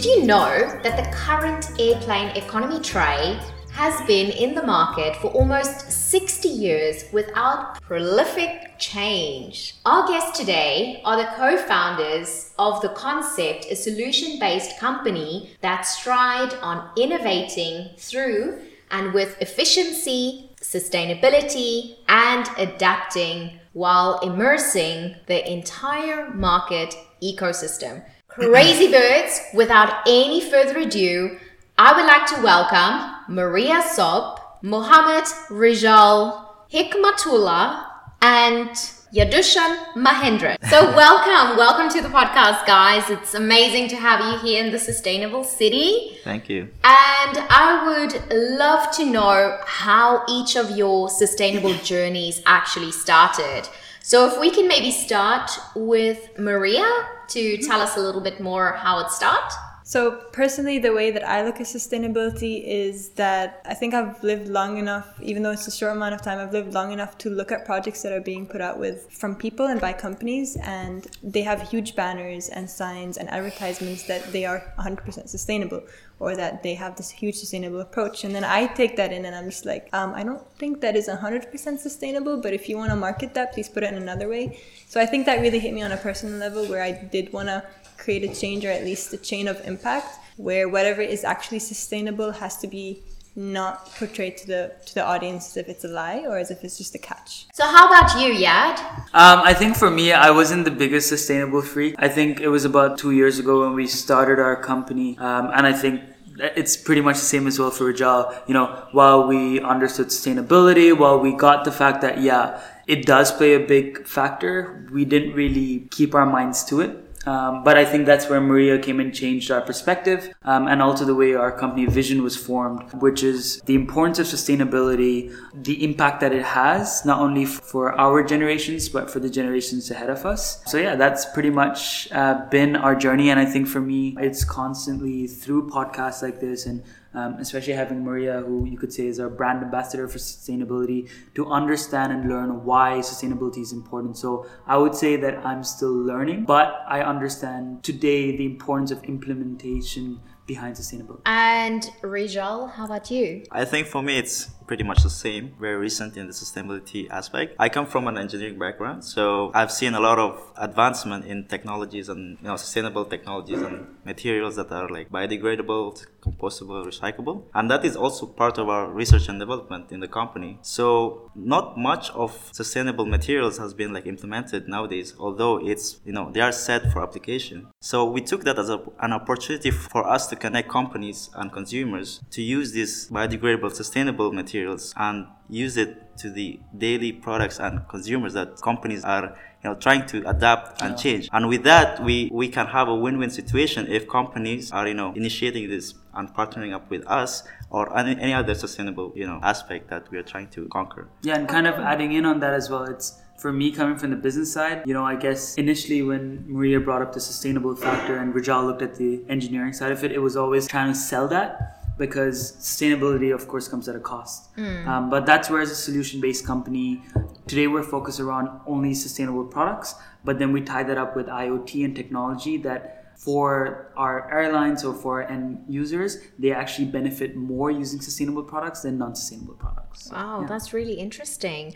Did you know that the current airplane economy tray has been in the market for almost 60 years without prolific change? Our guests today are the co founders of The Concept, a solution based company that stride on innovating through and with efficiency, sustainability, and adapting while immersing the entire market ecosystem. Crazy birds, without any further ado, I would like to welcome Maria Sob, Mohammed Rijal Hikmatullah, and Yadushan Mahendra. So, welcome, welcome to the podcast, guys. It's amazing to have you here in the sustainable city. Thank you. And I would love to know how each of your sustainable journeys actually started. So, if we can maybe start with Maria to mm-hmm. tell us a little bit more how it started. So, personally, the way that I look at sustainability is that I think I've lived long enough, even though it's a short amount of time, I've lived long enough to look at projects that are being put out with from people and by companies, and they have huge banners and signs and advertisements that they are 100% sustainable or that they have this huge sustainable approach. And then I take that in and I'm just like, um, I don't think that is 100% sustainable, but if you want to market that, please put it in another way. So I think that really hit me on a personal level where I did want to create a change or at least a chain of impact where whatever is actually sustainable has to be not portrayed to the to the audience as if it's a lie or as if it's just a catch. So how about you, Yad? Um, I think for me, I wasn't the biggest sustainable freak. I think it was about two years ago when we started our company, um, and I think it's pretty much the same as well for Rijal. You know, while we understood sustainability, while we got the fact that yeah, it does play a big factor, we didn't really keep our minds to it. Um, but I think that's where Maria came and changed our perspective um, and also the way our company vision was formed, which is the importance of sustainability, the impact that it has, not only for our generations, but for the generations ahead of us. So, yeah, that's pretty much uh, been our journey. And I think for me, it's constantly through podcasts like this and um, especially having Maria, who you could say is our brand ambassador for sustainability, to understand and learn why sustainability is important. So I would say that I'm still learning, but I understand today the importance of implementation behind sustainability. And Rijal, how about you? I think for me it's pretty much the same, very recent in the sustainability aspect. I come from an engineering background, so I've seen a lot of advancement in technologies and you know sustainable technologies and materials that are like biodegradable, compostable, recyclable. And that is also part of our research and development in the company. So not much of sustainable materials has been like implemented nowadays, although it's you know they are set for application. So we took that as a, an opportunity for us to connect companies and consumers to use these biodegradable, sustainable materials materials and use it to the daily products and consumers that companies are you know trying to adapt and yeah. change. And with that we we can have a win-win situation if companies are you know initiating this and partnering up with us or any, any other sustainable you know aspect that we are trying to conquer. Yeah and kind of adding in on that as well it's for me coming from the business side, you know, I guess initially when Maria brought up the sustainable factor and Rijal looked at the engineering side of it, it was always trying to sell that because sustainability, of course, comes at a cost. Mm. Um, but that's where, as a solution based company, today we're focused around only sustainable products, but then we tie that up with IoT and technology that for our airlines or for end users, they actually benefit more using sustainable products than non sustainable products. Wow, yeah. that's really interesting.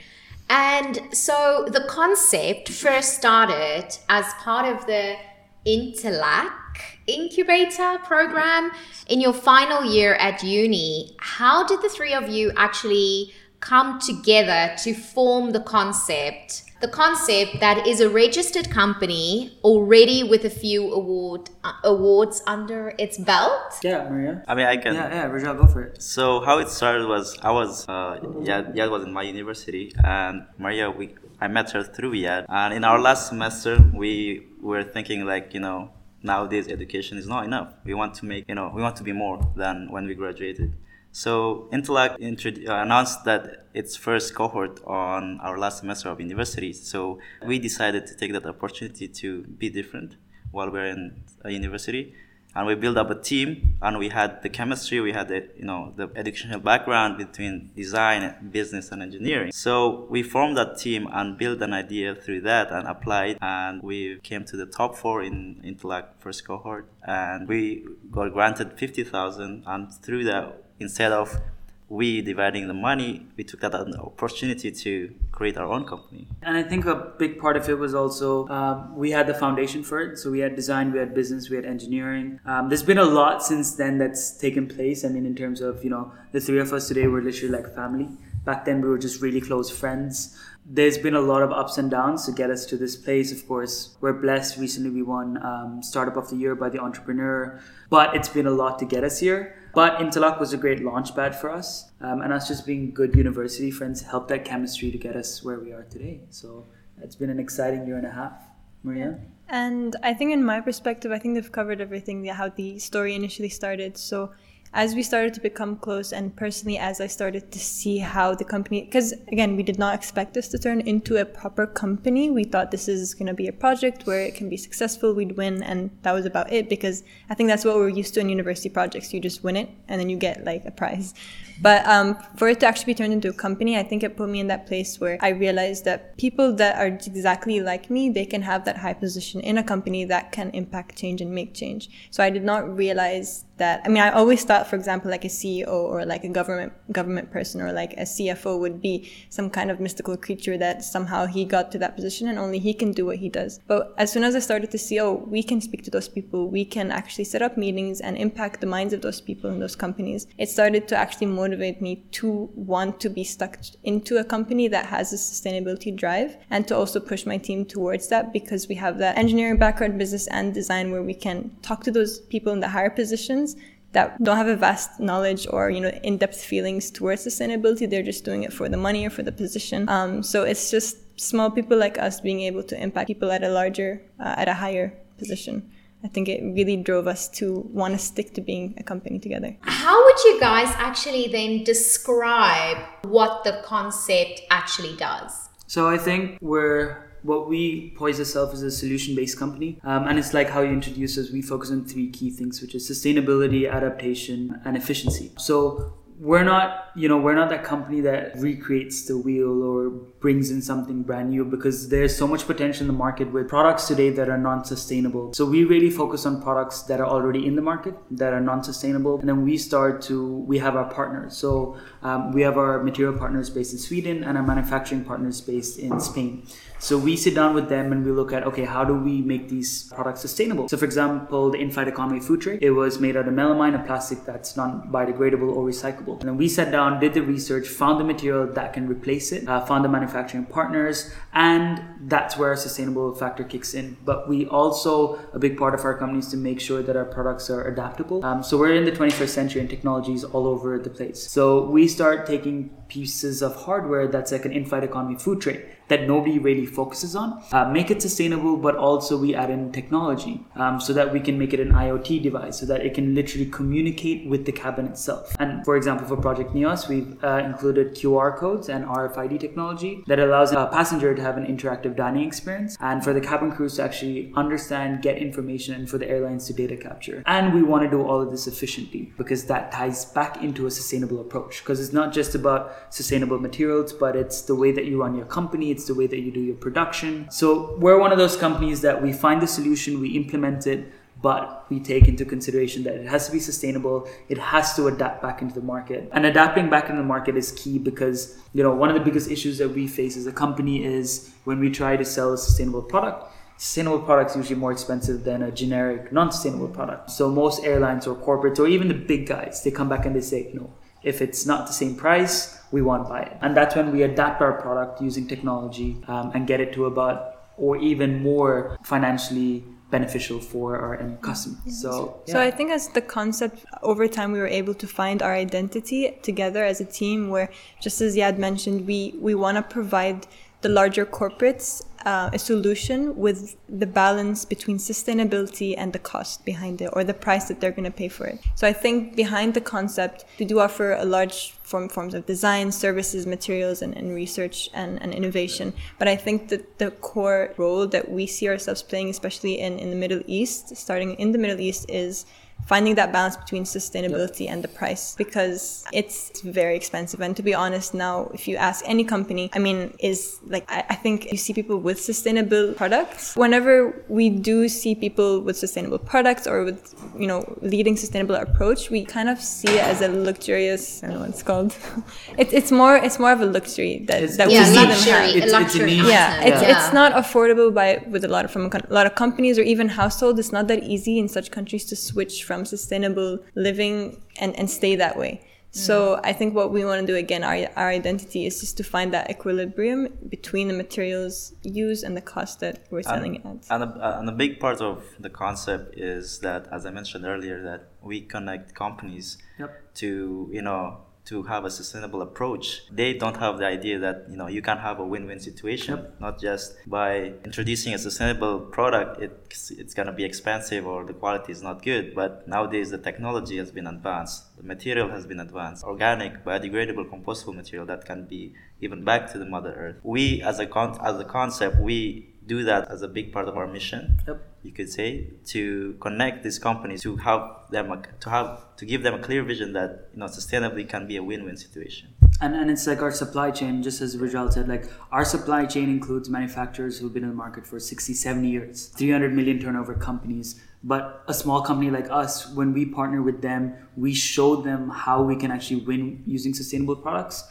And so the concept first started as part of the Intelak incubator program in your final year at uni. How did the three of you actually come together to form the concept? The concept that is a registered company already with a few award uh, awards under its belt. Yeah, Maria. I mean, I can. Yeah, yeah, Rajat, go for it. So how it started was I was uh, Yad, Yad was in my university and Maria we I met her through Yad and in our last semester we were thinking like you know nowadays education is not enough. We want to make, you know, we want to be more than when we graduated. So Intelak uh, announced that its first cohort on our last semester of university. So we decided to take that opportunity to be different while we're in a university and we built up a team and we had the chemistry we had the you know the educational background between design business and engineering. So we formed that team and built an idea through that and applied and we came to the top four in Intelak first cohort. And we got granted 50000 and through that instead of we dividing the money, we took that as an opportunity to create our own company. And I think a big part of it was also um, we had the foundation for it. So we had design, we had business, we had engineering. Um, there's been a lot since then that's taken place. I mean, in terms of, you know, the three of us today, we're literally like family. Back then, we were just really close friends. There's been a lot of ups and downs to get us to this place. Of course, we're blessed. Recently, we won um, Startup of the Year by the Entrepreneur, but it's been a lot to get us here. But Intelak was a great launchpad for us, um, and us just being good university friends helped that chemistry to get us where we are today. So it's been an exciting year and a half. Maria? And I think, in my perspective, I think they've covered everything, how the story initially started. So as we started to become close and personally as i started to see how the company because again we did not expect this to turn into a proper company. We thought this is going to be a project where it can be successful we'd win and that was about it because i think that's what we're used to in university projects. You just win it and then you get like a prize. But um, for it to actually be turned into a company, I think it put me in that place where I realized that people that are exactly like me, they can have that high position in a company that can impact change and make change. So I did not realize that i mean i always thought for example like a ceo or like a government government person or like a cfo would be some kind of mystical creature that somehow he got to that position and only he can do what he does. But as soon as i started to see oh we can speak to those people. We can actually set up meetings and impact the minds of those people in those companies. It started to actually motivate me to want to be stuck into a company that has a sustainability drive and to also push my team towards that because we have that engineering background business and design where we can talk to those people in the higher positions that don't have a vast knowledge or you know in-depth feelings towards sustainability they're just doing it for the money or for the position um, so it's just small people like us being able to impact people at a larger uh, at a higher position I think it really drove us to want to stick to being a company together. How would you guys actually then describe what the concept actually does? So I think we're what we poise ourselves as a solution based company. Um, and it's like how you introduce us, we focus on three key things, which is sustainability, adaptation, and efficiency. So we're not you know we're not that company that recreates the wheel or brings in something brand new because there's so much potential in the market with products today that are non-sustainable so we really focus on products that are already in the market that are non-sustainable and then we start to we have our partners so um, we have our material partners based in sweden and our manufacturing partners based in spain so we sit down with them and we look at okay how do we make these products sustainable so for example the in-flight economy food tray it was made out of melamine a plastic that's non-biodegradable or recyclable and then we sat down, did the research, found the material that can replace it, uh, found the manufacturing partners, and that's where sustainable factor kicks in. But we also, a big part of our company is to make sure that our products are adaptable. Um, so we're in the 21st century and technologies all over the place. So we start taking pieces of hardware that's like an in-flight economy food tray that nobody really focuses on. Uh, make it sustainable, but also we add in technology um, so that we can make it an IoT device so that it can literally communicate with the cabin itself. And for example, for Project Neos, we've uh, included QR codes and RFID technology that allows a passenger to have an interactive dining experience and for the cabin crews to actually understand, get information, and for the airlines to data capture. And we want to do all of this efficiently because that ties back into a sustainable approach because it's not just about sustainable materials, but it's the way that you run your company it's the way that you do your production. So we're one of those companies that we find the solution, we implement it, but we take into consideration that it has to be sustainable it has to adapt back into the market and adapting back into the market is key because you know one of the biggest issues that we face as a company is when we try to sell a sustainable product sustainable products usually more expensive than a generic non-sustainable product so most airlines or corporates or even the big guys they come back and they say no if it's not the same price, we won't buy it. And that's when we adapt our product using technology um, and get it to about or even more financially beneficial for our end customers. So, yeah. so I think as the concept over time, we were able to find our identity together as a team. Where, just as Yad mentioned, we we want to provide the larger corporates uh, a solution with the balance between sustainability and the cost behind it or the price that they're going to pay for it. So I think behind the concept, we do offer a large form forms of design, services, materials, and, and research and, and innovation. But I think that the core role that we see ourselves playing, especially in, in the Middle East, starting in the Middle East, is finding that balance between sustainability yep. and the price because it's very expensive. And to be honest, now if you ask any company, I mean, is like I, I, think you see people with sustainable products. Whenever we do see people with sustainable products or with you know leading sustainable approach, we kind of see it as a luxurious. I don't know what it's called. it, it's more it's more of a luxury that it's, that yeah, we luxury, have. It's, luxury. It's yeah, it's, yeah. it's not affordable by with a lot of from a lot of companies or even households. It's not that easy in such countries to switch from from sustainable living and, and stay that way. So mm. I think what we want to do again, our, our identity is just to find that equilibrium between the materials used and the cost that we're selling and, it at. And a, and a big part of the concept is that, as I mentioned earlier, that we connect companies yep. to you know to have a sustainable approach they don't have the idea that you know you can have a win-win situation. Yep. not just by introducing a sustainable product it's, it's going to be expensive or the quality is not good but nowadays the technology has been advanced. The material has been advanced. Organic biodegradable compostable material that can be given back to the mother earth. We as a con- as a concept we do that as a big part of our mission yep. you could say to connect these companies to have them a, to have to give them a clear vision that you know sustainably can be a win-win situation. And, and it's like our supply chain just as Rijal said like our supply chain includes manufacturers who've been in the market for 60 70 years 300 million turnover companies. But a small company like us when we partner with them we show them how we can actually win using sustainable products.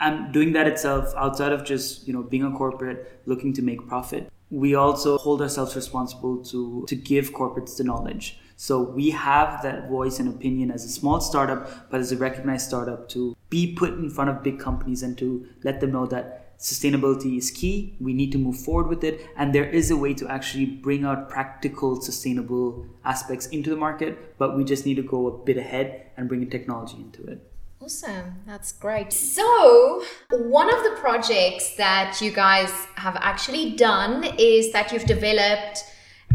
And doing that itself outside of just you know being a corporate looking to make profit we also hold ourselves responsible to to give corporates the knowledge. So we have that voice and opinion as a small startup but as a recognized startup to be put in front of big companies and to let them know that sustainability is key we need to move forward with it and there is a way to actually bring out practical sustainable aspects into the market but we just need to go a bit ahead and bring technology into it Awesome. That's great. So, one of the projects that you guys have actually done is that you've developed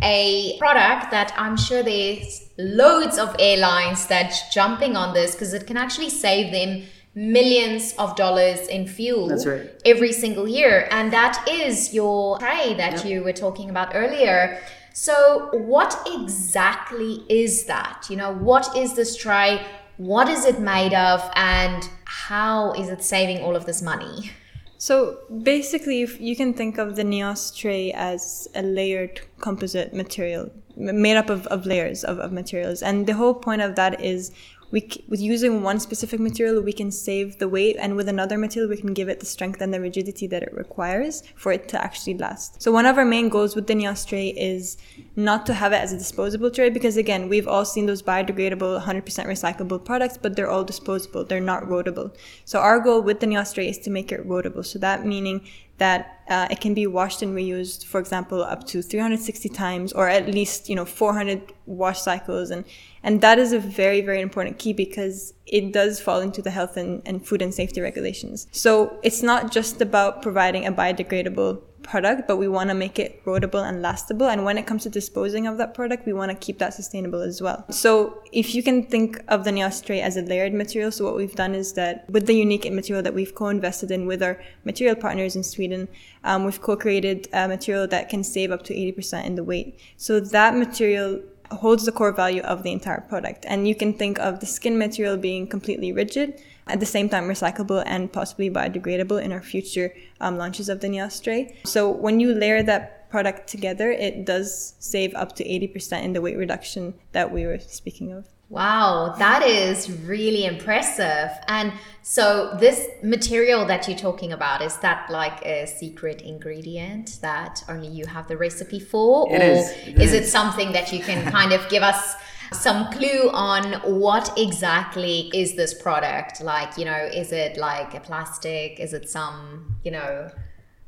a product that I'm sure there's loads of airlines that's jumping on this because it can actually save them millions of dollars in fuel right. every single year. And that is your tray that yep. you were talking about earlier. So, what exactly is that? You know, what is this tray? What is it made of and how is it saving all of this money? So basically, you can think of the Neos tray as a layered composite material made up of, of layers of, of materials. And the whole point of that is we with using one specific material we can save the weight and with another material we can give it the strength and the rigidity that it requires for it to actually last. So one of our main goals with the Neos tray is not to have it as a disposable tray because again we've all seen those biodegradable 100% recyclable products but they're all disposable. They're not rotable. So our goal with the Neos tray is to make it rotable. So that meaning that uh, it can be washed and reused, for example, up to 360 times or at least, you know, 400 wash cycles. And, and that is a very, very important key because it does fall into the health and, and food and safety regulations. So it's not just about providing a biodegradable product, but we want to make it rotable and lastable. And when it comes to disposing of that product, we want to keep that sustainable as well. So if you can think of the tray as a layered material, so what we've done is that with the unique material that we've co-invested in with our material partners in Sweden, um, we've co-created a material that can save up to 80% in the weight. So that material holds the core value of the entire product. And you can think of the skin material being completely rigid at the same time recyclable and possibly biodegradable in our future um, launches of the Neos tray. So when you layer that product together, it does save up to 80% in the weight reduction that we were speaking of. Wow, that is really impressive. And so, this material that you're talking about is that like a secret ingredient that only you have the recipe for, it or is, it is, is it something that you can kind of give us some clue on what exactly is this product? Like, you know, is it like a plastic? Is it some, you know,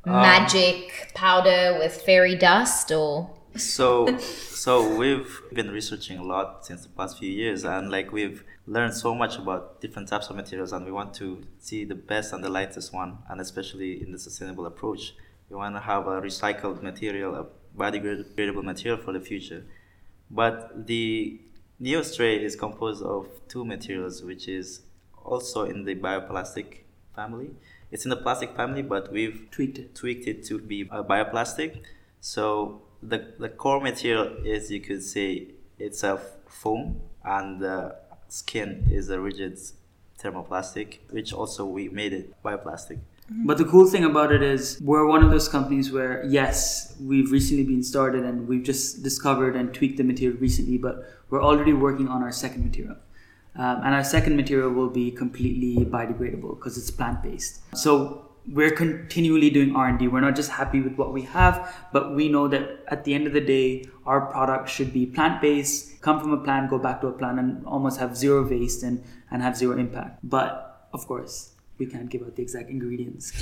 um, magic powder with fairy dust or? So, so we've been researching a lot since the past few years, and like we've learned so much about different types of materials, and we want to see the best and the lightest one, and especially in the sustainable approach We want to have a recycled material, a biodegradable material for the future. But the Neos tray is composed of two materials, which is also in the bioplastic family. It's in the plastic family, but we've Tweaked it. tweaked it to be a bioplastic. So the, the core material is, you could say, it's a foam, and the skin is a rigid thermoplastic, which also we made it bioplastic. But the cool thing about it is we're one of those companies where yes, we've recently been started and we've just discovered and tweaked the material recently, but we're already working on our second material. Um, and our second material will be completely biodegradable because it's plant based. So we're continually doing R&D. We're not just happy with what we have, but we know that at the end of the day, our product should be plant based, come from a plant, go back to a plant, and almost have zero waste and, and have zero impact. But of course, we can't give out the exact ingredients.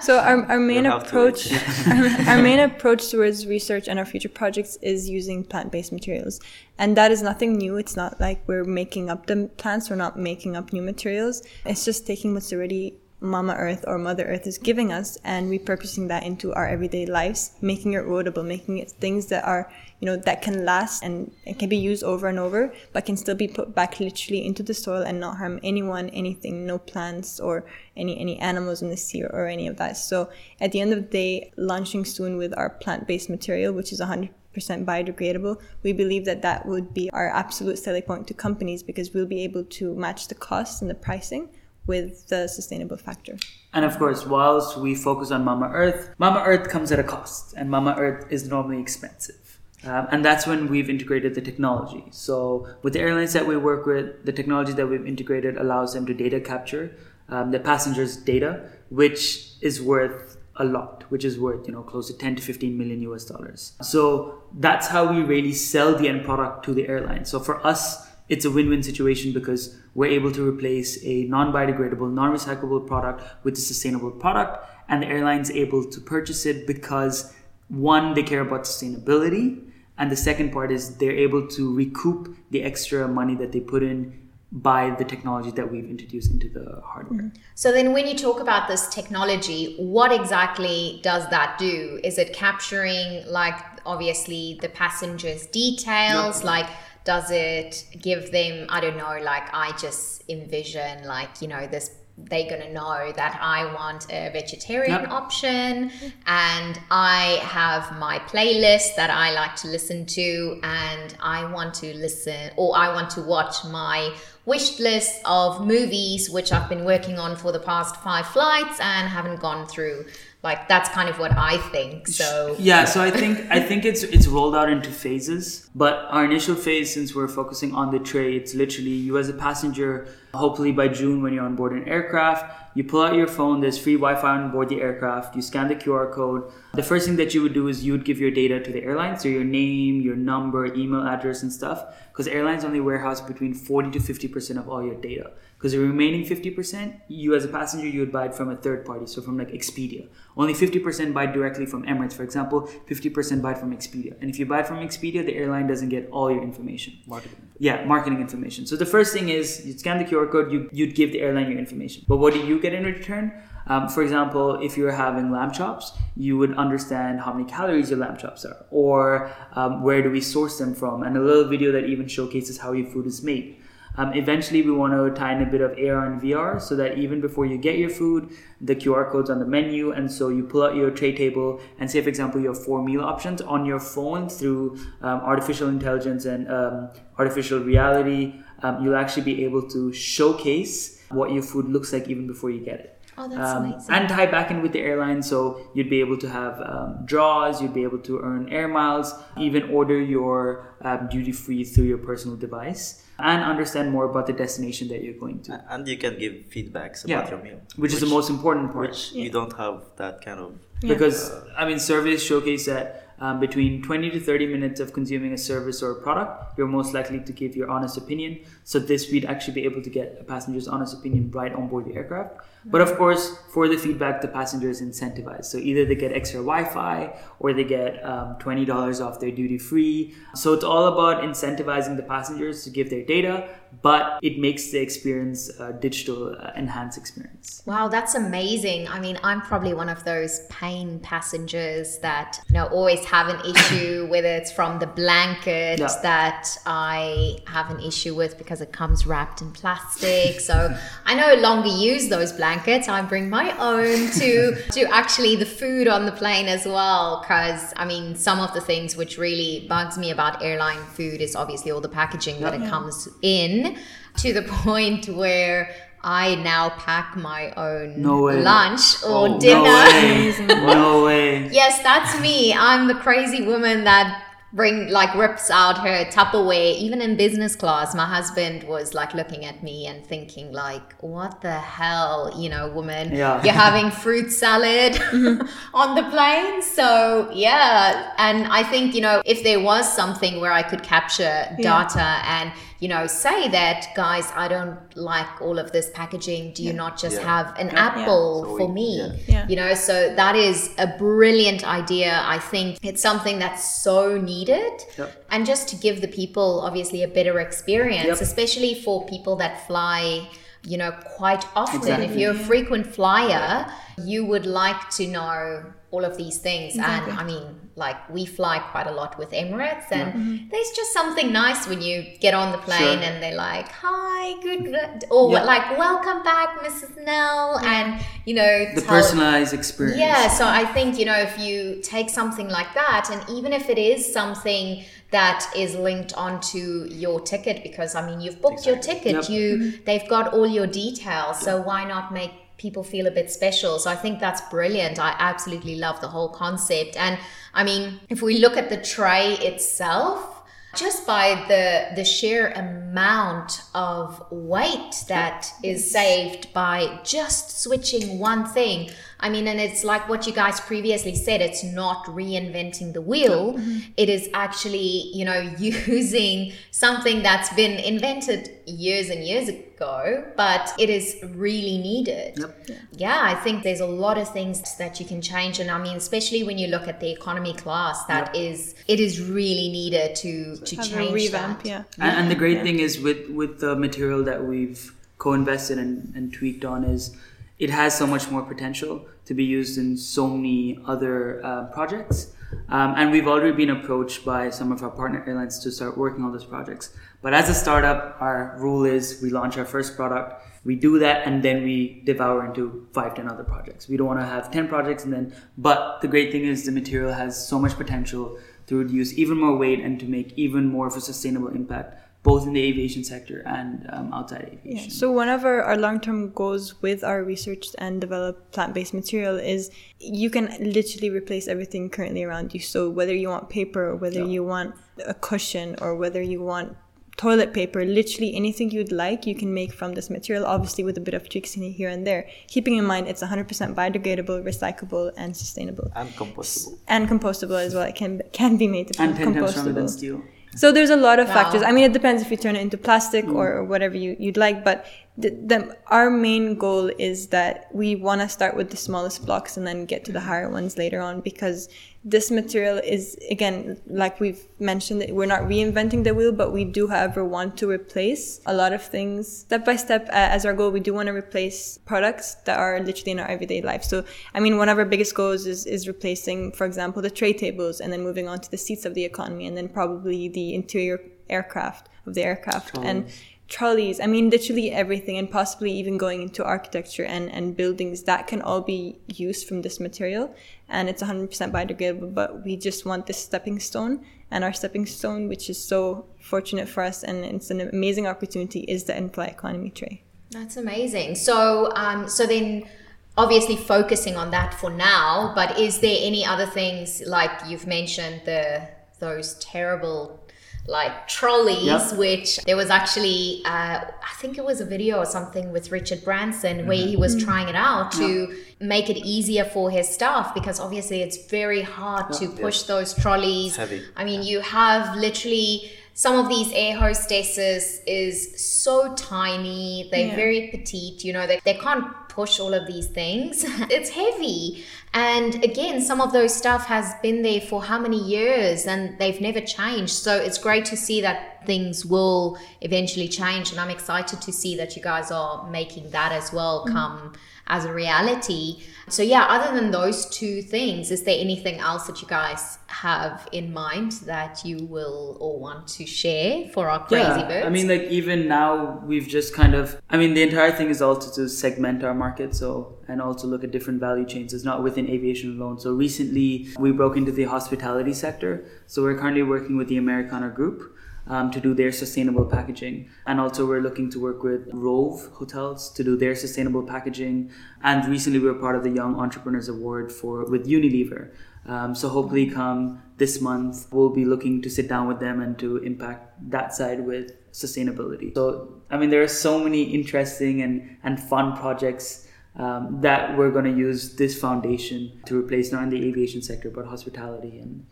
So our, our main We'll approach, our, our main approach towards research and our future projects is using plant-based materials, and that is nothing new. It's not like we're making up the plants. We're not making up new materials. It's just taking what's already Mama Earth or Mother Earth is giving us and repurposing that into our everyday lives, making it rotable, making it things that are, you know, that can last and it can be used over and over, but can still be put back literally into the soil and not harm anyone, anything, no plants or any any animals in the sea or, or any of that. So at the end of the day, launching soon with our plant-based material, which is 100 percent biodegradable we believe that that would be our absolute selling point to companies because we'll be able to match the cost and the pricing with the sustainable factor And of course, whilst we focus on Mama Earth, Mama Earth comes at a cost, and Mama Earth is normally expensive. Um, and that's when we've integrated the technology. So, with the airlines that we work with, the technology that we've integrated allows them to data capture um, the passengers' data, which is worth a lot, which is worth you know close to 10 to 15 million US dollars. So that's how we really sell the end product to the airline. So for us, it's a win-win situation because we're able to replace a non-biodegradable, non-recyclable product with a sustainable product, and the airline's able to purchase it because one, they care about sustainability, and the second part is they're able to recoup the extra money that they put in by the technology that we've introduced into the hardware. Mm-hmm. So then when you talk about this technology, what exactly does that do? Is it capturing like obviously the passengers' details? Like does it give them I don't know, like I just envision like, you know, this they're gonna know that I want a vegetarian Yep. option and I have my playlist that I like to listen to and I want to listen or I want to watch my wish list of movies which I've been working on for the past five flights and haven't gone through. Like that's kind of what I think. So Yeah, so I think I think it's it's rolled out into phases. But our initial phase, since we're focusing on the tray, it's literally you as a passenger. Hopefully by June, when you're on board an aircraft, you pull out your phone. There's free Wi-Fi on board the aircraft. You scan the QR code. The first thing that you would do is you would give your data to the airline, so your name, your number, email address, and stuff. Because airlines only warehouse between 40 to 50 percent of all your data. Because the remaining 50 percent, you as a passenger, you would buy it from a third party, so from like Expedia. Only 50% buy directly from Emirates, for example. 50% buy from Expedia. And if you buy from Expedia, the airline doesn't get all your information. Marketing. Yeah, marketing information. So the first thing is you scan the QR code, you, you'd give the airline your information. But what do you get in return? Um, for example, if you're having lamb chops, you would understand how many calories your lamb chops are, or um, where do we source them from, and a little video that even showcases how your food is made. Um, eventually, we want to tie in a bit of AR and VR so that even before you get your food, the QR code's on the menu, and so you pull out your tray table and say, for example, you have four meal options on your phone through um, artificial intelligence and um, artificial reality. Um, you'll actually be able to showcase what your food looks like even before you get it. Oh, that's Um, amazing. and tie back in with the airline so you'd be able to have um, draws you'd be able to earn air miles even order your um, duty free through your personal device and understand more about the destination that you're going to And you can give feedbacks Yeah. about your meal. which, is the most important part Which you don't have that kind of. because i mean surveys showcase that um, between 20 to 30 minutes of consuming a service or a product, you're most likely to give your honest opinion. So this we'd actually be able to get a passenger's honest opinion right on board the aircraft. But of course, for the feedback, the passenger is incentivized. So either they get extra Wi-Fi or they get um, twenty dollars off their duty free. So it's all about incentivizing the passengers to give their data, but it makes the experience a digital uh, enhanced experience. Wow, that's amazing. I mean, I'm probably one of those pain passengers that you know always have an issue, whether it's from the blanket Yeah. that I have an issue with because it comes wrapped in plastic. So I no longer use those blankets. I bring my own to to actually the food on the plane as well. Because I mean, some of the things which really bugs me about airline food is obviously all the packaging that it comes in, to the point where. I now pack my own No lunch or Oh, dinner. No way. no way. Yes, that's me. I'm the crazy woman that bring like rips out her Tupperware even in business class. My husband was like looking at me and thinking like, "What the hell, you know, woman? Yeah. You're having fruit salad mm-hmm. on the plane." So, yeah, and I think, you know, if there was something where I could capture data and you know, say that, guys, I don't like all of this packaging. Do you not just Yeah. have an apple So for we- me? yeah. Yeah. You know, so that is a brilliant idea. I think it's something that's so needed. Yep. And just to give the people obviously a better experience, Yep. especially for people that fly, you know, quite often. If you're a frequent flyer, you would like to know all of these things. Exactly. And I mean, like we fly quite a lot with Emirates, and mm-hmm. there's just something nice when you get on the plane Sure. and they're like, "Hi, good," or Yeah. like, "Welcome back, Mrs. Nell," and you know, The tell- personalized experience. yeah, so I think, you know, if you take something like that, and even if it is something that is linked onto your ticket, because I mean, you've booked your ticket, Yep. you mm-hmm. they've got all your details, so why not make people feel a bit special? So I think that's brilliant. I absolutely love the whole concept. And I mean, if we look at the tray itself, just by the the sheer amount of weight that is saved by just switching one thing i mean and it's like what you guys previously said it's not reinventing the wheel mm-hmm. It is actually you know using something that's been invented years and years ago but it is really needed Yep. yeah, I think there's a lot of things that you can change, and I mean, especially when you look at the economy class, that is it is really needed to to Have change a revamp, that. yeah. And, and the great thing is with with the material that we've co-invested and, and tweaked on is it has so much more potential to be used in so many other uh, projects. Um, and we've already been approached by some of our partner airlines to start working on those projects. But as a startup, our rule is we launch our first product, we do that, and then we devour into five, ten other projects. We don't want to have 10 projects and then, but the great thing is the material has so much potential to reduce even more weight and to make even more of a sustainable impact, both in the aviation sector and um, outside Yeah. aviation. So one of our, our long-term goals with our research and develop plant-based material is you can literally replace everything currently around you. So whether you want paper or whether you want a cushion or whether you want toilet paper, literally anything you'd like, you can make from this material, obviously with a bit of tweaks in here and there. Keeping in mind it's 100% biodegradable, recyclable, and sustainable. and compostable. And compostable as well. It can can be made to and 10 times stronger than compostable. steel. So there's a lot of Wow. factors. I mean, it depends if you turn it into plastic or, or whatever you, you'd like. But the, the, our main goal is that we want to start with the smallest blocks and then get to the higher ones later on because this material is, again, like we've mentioned, we're not reinventing the wheel, but we do, however, want to replace a lot of things step by step uh, as our goal. We do want to replace products that are literally in our everyday life. So, I mean, one of our biggest goals is, is replacing, for example, the tray tables and then moving on to the seats of the economy and then probably the interior aircraft of the aircraft and trolleys. I mean, literally everything and possibly even going into architecture and, and buildings that can all be used from this material. And it's 100% biodegradable, but we just want this stepping stone. And our stepping stone, which is so fortunate for us and it's an amazing opportunity, is the in-flight economy tray. That's amazing. So, um, so then obviously focusing on that for now, but is there any other things like you've mentioned the those terrible like trolleys, Yeah. which there was actually, uh, I think it was a video or something with Richard Branson where he was trying it out to make it easier for his staff because obviously it's very hard to push those trolleys. It's heavy. I mean, you have literally some of these air hostesses is so tiny. They're Yeah. very petite. You know, they, they can't push all of these things. it's heavy. And again, some of those stuff has been there for how many years and they've never changed. So it's great to see that things will eventually change. And I'm excited to see that you guys are making that as well mm-hmm. come as a reality. So yeah, other than those two things, is there anything else that you guys have in mind that you will or want to share for our crazy birds? I mean, like even now we've just kind of. I mean, the entire thing is also to segment our market, so and also look at different value chains. It's not within aviation alone. So recently we broke into the hospitality sector. So we're currently working with the Americana Group. Um, to do their sustainable packaging, and also we're looking to work with Rove Hotels to do their sustainable packaging. And recently, we were part of the Young Entrepreneurs Award for with Unilever. Um, so hopefully, come this month, we'll be looking to sit down with them and to impact that side with sustainability. So, I mean, there are so many interesting and, and fun projects um, that we're going to use this foundation to replace not in the aviation sector, but hospitality and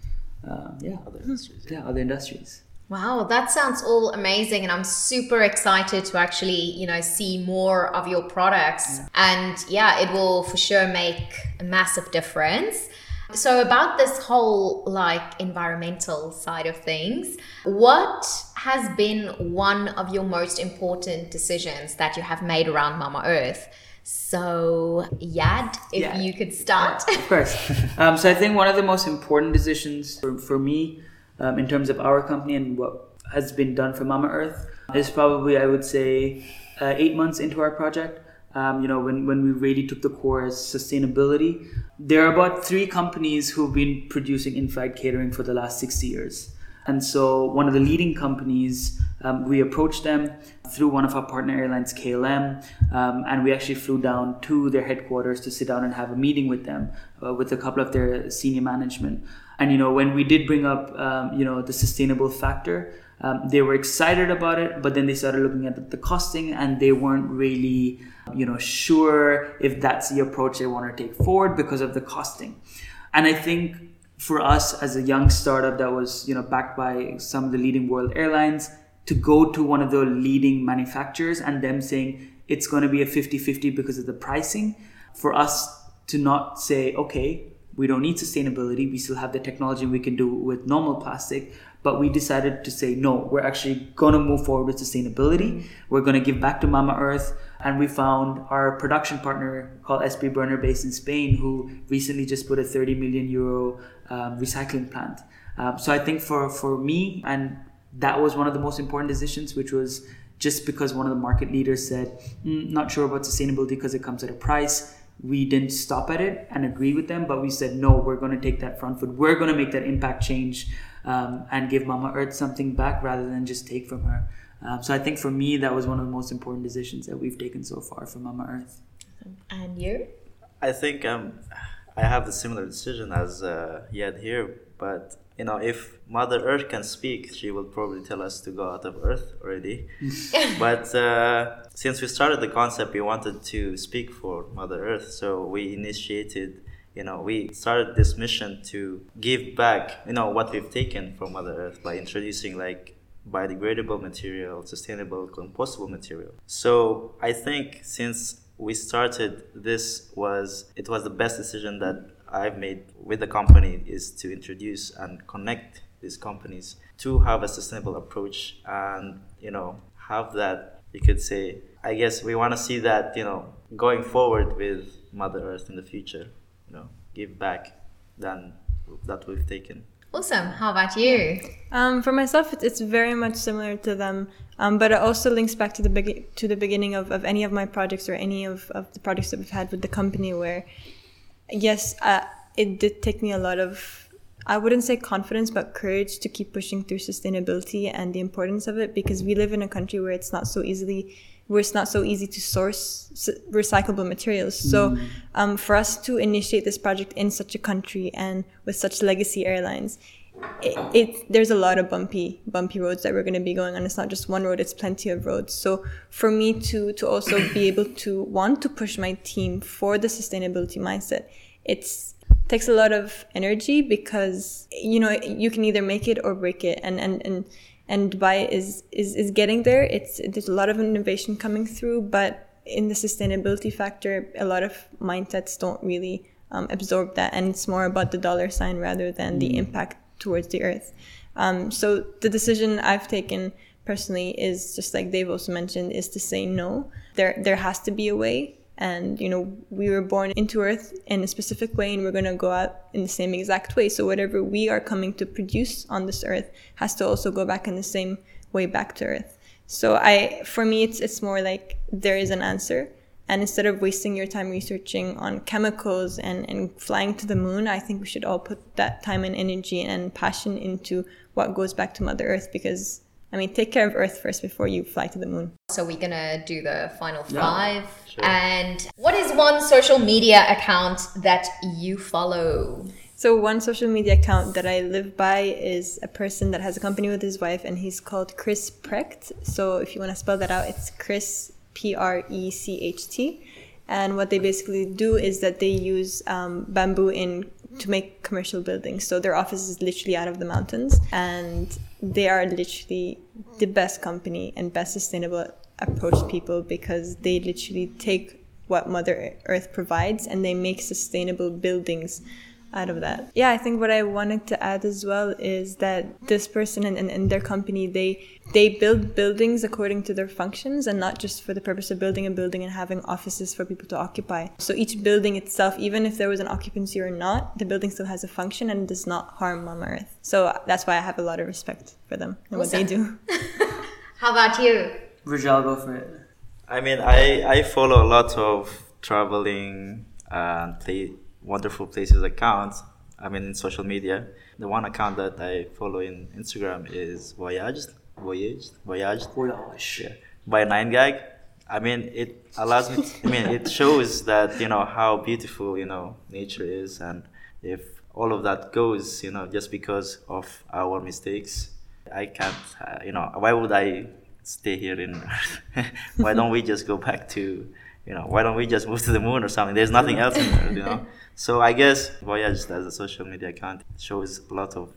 uh, yeah, Other industries. yeah, other industries. Wow, that sounds all amazing, and I'm super excited to actually, you know, see more of your products. And yeah, it will for sure make a massive difference. So, about this whole like environmental side of things, what has been one of your most important decisions that you have made around Mama Earth? So, Yad, if Yeah. you could start. Of course. Um, so I think one of the most important decisions for, for me um, in terms of our company and what has been done for Mama Earth is probably, I would say, uh, eight months into our project. Um, you know, when, when we really took the core as sustainability, there are about three companies who've been producing in-flight catering for the last 60 years. And so one of the leading companies, um, we approached them through one of our partner airlines, KLM, um, and we actually flew down to their headquarters to sit down and have a meeting with them, uh, with a couple of their senior management. And you know, when we did bring up, um, you know, the sustainable factor, um, they were excited about it, but then they started looking at the, costing, and they weren't really, you know, sure if that's the approach they want to take forward because of the costing. And I think for us as a young startup that was you know backed by some of the leading world airlines to go to one of the leading manufacturers and them saying it's going to be a 50-50 because of the pricing for us to not say okay we don't need sustainability we still have the technology we can do it with normal plastic but we decided to say no we're actually going to move forward with sustainability we're going to give back to mama earth and we found our production partner called SB Burner based in Spain who recently just put a 30 million euro um, recycling plant. Um, so I think for, for me, and that was one of the most important decisions, which was just because one of the market leaders said, mm, not sure about sustainability because it comes at a price. We didn't stop at it and agree with them, but we said, no, we're going to take that front foot. We're going to make that impact change um, and give Mama Earth something back rather than just take from her. Um, so I think for me, that was one of the most important decisions that we've taken so far for Mama Earth. and you? I think um, I have the similar decision as uh, Yad here, but you know, if Mother Earth can speak, she will probably tell us to go out of Earth already. but uh, since we started the concept, we wanted to speak for Mother Earth, so we initiated. You know, we started this mission to give back, you know, what we've taken from Mother Earth by introducing like biodegradable material, sustainable, compostable material. So I think since we started this was it was the best decision that I've made with the company is to introduce and connect these companies to have a sustainable approach and you know have that you could say I guess we want to see that you know going forward with Mother Earth in the future you know give back than that we've taken. Awesome. How about you? Um, for myself, it- it's very much similar to them, um, but it also links back to the begi- to the beginning of, of any of my projects or any of, of the projects that we've had with the company. Where, yes, uh, it did take me a lot of, I wouldn't say confidence, but courage to keep pushing through sustainability and the importance of it because we live in a country where it's not so easily where it's not so easy to source recyclable materials. So, um, for us to initiate this project in such a country and with such legacy airlines, it, it, there's a lot of bumpy bumpy roads that we're going to be going on. It's not just one road it's plenty of roads. So for me to to also be able to want to push my team for the sustainability mindset it's takes a lot of energy because you know you can either make it or break it and and and and dubai is is is getting there it's there's a lot of innovation coming through but in the sustainability factor a lot of mindsets don't really um, absorb that and it's more about the dollar sign rather than the impact towards the earth. Um, so the decision I've taken personally is just like Dave also mentioned is to say no. There there has to be a way. And you know, we were born into Earth in a specific way, and we're gonna go out in the same exact way. So whatever we are coming to produce on this Earth has to also go back in the same way back to Earth. So I, for me, it's it's more like there is an answer, and instead of wasting your time researching on chemicals and, and flying to the moon, I think we should all put that time and energy and passion into what goes back to Mother Earth because, I mean, take care of Earth first before you fly to the moon. So we're gonna do the final Yeah, five. sure. And what is one social media account that you follow? So one social media account that I live by is a person that has a company with his wife, and he's called Chris Precht. So if you want to spell that out, it's Chris P R E C H T. And what they basically do is that they use um, bamboo in to make commercial buildings. So their office is literally out of the mountains, and they are literally the best company and best sustainable approach people because they literally take what Mother Earth provides and they make sustainable buildings out of that. Yeah, I think what I wanted to add as well is that this person and, and, and their company they they build buildings according to their functions and not just for the purpose of building a building and having offices for people to occupy. So each building itself, even if there was an occupancy or not, the building still has a function and does not harm Mama Earth. So that's why I have a lot of respect for them and what they do. How about you? Rijal, go for it. I mean, I, I follow a lot of traveling and play wonderful places accounts. I mean, in social media. The one account that I follow in Instagram is Voyaged, Voyaged, Voyaged. Voyage. Yeah. By Nine Gag. I mean, it allows me. To, I mean, it shows that you know how beautiful you know nature is, and if all of that goes, you know, just because of our mistakes, I can't. Uh, you know, why would I stay here in? why don't we just go back to? You know, why don't we just move to the moon or something? There's nothing else in there, you know. So I guess Voyage as a social media account shows a lot of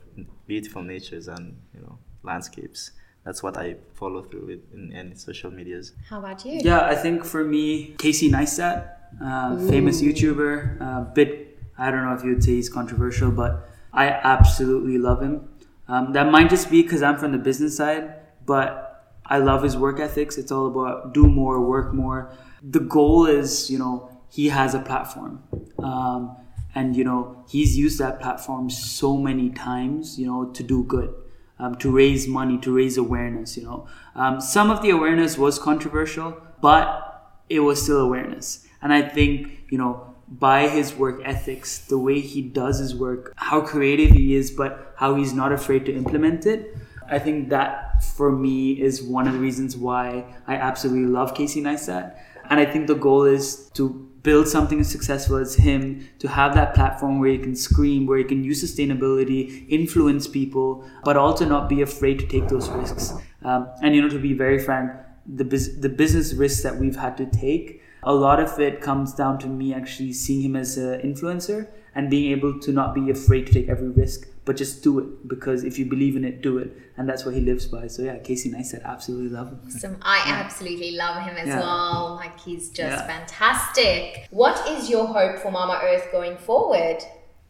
beautiful natures and you know landscapes. That's what I follow through with in any social medias. How about you? Yeah, I think for me, Casey Neistat, uh, famous YouTuber, uh, bit, I don't know if you would say he's controversial, but I absolutely love him. Um, that might just be because I'm from the business side, but I love his work ethics. It's all about do more, work more. The goal is, you know, he has a platform. Um, and, you know, he's used that platform so many times, you know, to do good um, to raise money, to raise awareness. You know, um, some of the awareness was controversial, but it was still awareness. And I think you know by his work ethics, the way he does his work, how creative he is, but how he's not afraid to implement it. I think that for me is one of the reasons why I absolutely love Casey Neistat. And I think the goal is to build something as successful as him, to have that platform where you can scream, where you can use sustainability, influence people, but also not be afraid to take those risks. Um, and you know, to be very frank, the bus- the business risks that we've had to take, a lot of it comes down to me actually seeing him as an influencer and being able to not be afraid to take every risk, but just do it because if you believe in it, do it, and that's what he lives by. So yeah, Casey Neistat, absolutely love him. Awesome. I absolutely love him as Yeah. well. Like he's just Yeah. fantastic. What is your hope for Mama Earth going forward?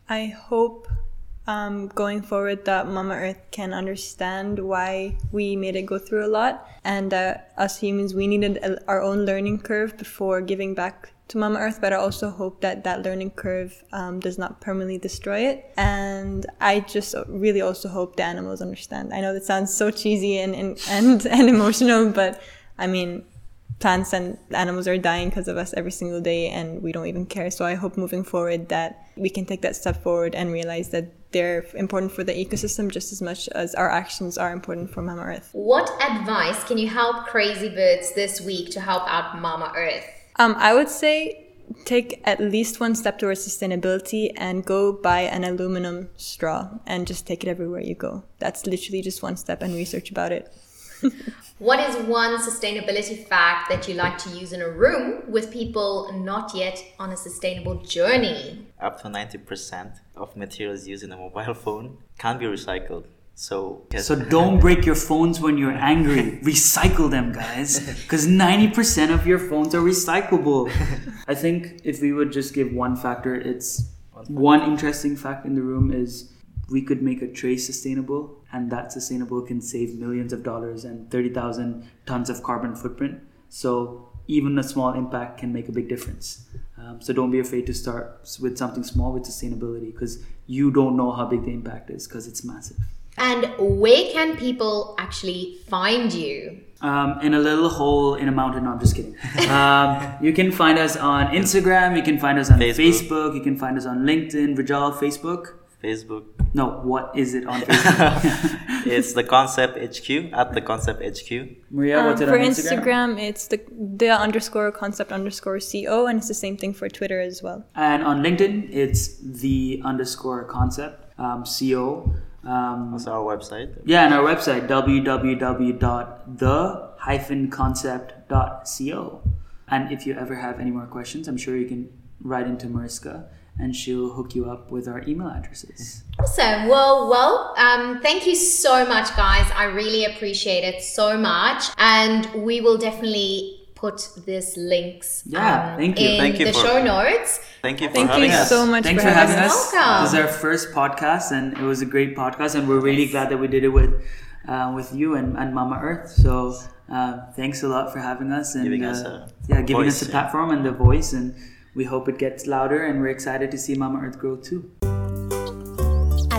I hope um, going forward that Mama Earth can understand why we made it go through a lot, and that us humans we needed a, our own learning curve before giving back to Mama Earth. But I also hope that that learning curve um, does not permanently destroy it, and I just really also hope the animals understand. I know that sounds so cheesy and and and, and emotional, but I mean plants and animals are dying because of us every single day and we don't even care so i hope moving forward that we can take that step forward and realize that they're important for the ecosystem just as much as our actions are important for mama earth What advice can you help crazy birds this week to help out Mama Earth? Um, i would say take at least one step towards sustainability and go buy an aluminum straw and just take it everywhere you go. That's literally just one step and research about it. What is one sustainability fact that you like to use in a room with people not yet on a sustainable journey? Up to 90% of materials used in a mobile phone can be recycled. So, So don't break your phones when you're angry. Recycle them, guys, because 90% of your phones are recyclable. I think if we would just give one factor, it's one interesting fact in the room is we could make a tray sustainable, and that sustainable can save millions of dollars and 30,000 tons of carbon footprint. So even a small impact can make a big difference. Um, so don't be afraid to start with something small with sustainability because you don't know how big the impact is because it's massive. And where can people actually find you? um, in a little hole in a mountain. No, I'm just kidding. Um, you can find us on Instagram. You can find us on Facebook. Facebook. You can find us on LinkedIn. Rijal, Facebook. Facebook, No, what is it on Facebook? it's the Concept HQ at the Concept HQ. Maria, Um, what's it for on Instagram? Instagram, it's the the underscore concept underscore co, and it's the same thing for Twitter as well. And on LinkedIn, it's the underscore concept um, co. Um, Also our website. yeah, and our website www.the-concept.co. And if you ever have any more questions, I'm sure you can write into Mariska, and she'll hook you up with our email addresses. Awesome. Well, well, um, thank you so much, guys. I really appreciate it so much. And we will definitely put this links Yeah, um, thank you. in Thank you the for- show notes. Thank you for Thank having you us. so much Thanks for for having having us. Welcome. This is our first podcast, and it was a great podcast, and we're really glad that we did it with uh, with you and, and Mama Earth. So uh, thanks a lot for having us and Giving uh, us a yeah, giving voice, us a yeah. platform and the voice, and we hope it gets louder. And we're excited to see Mama Earth grow too.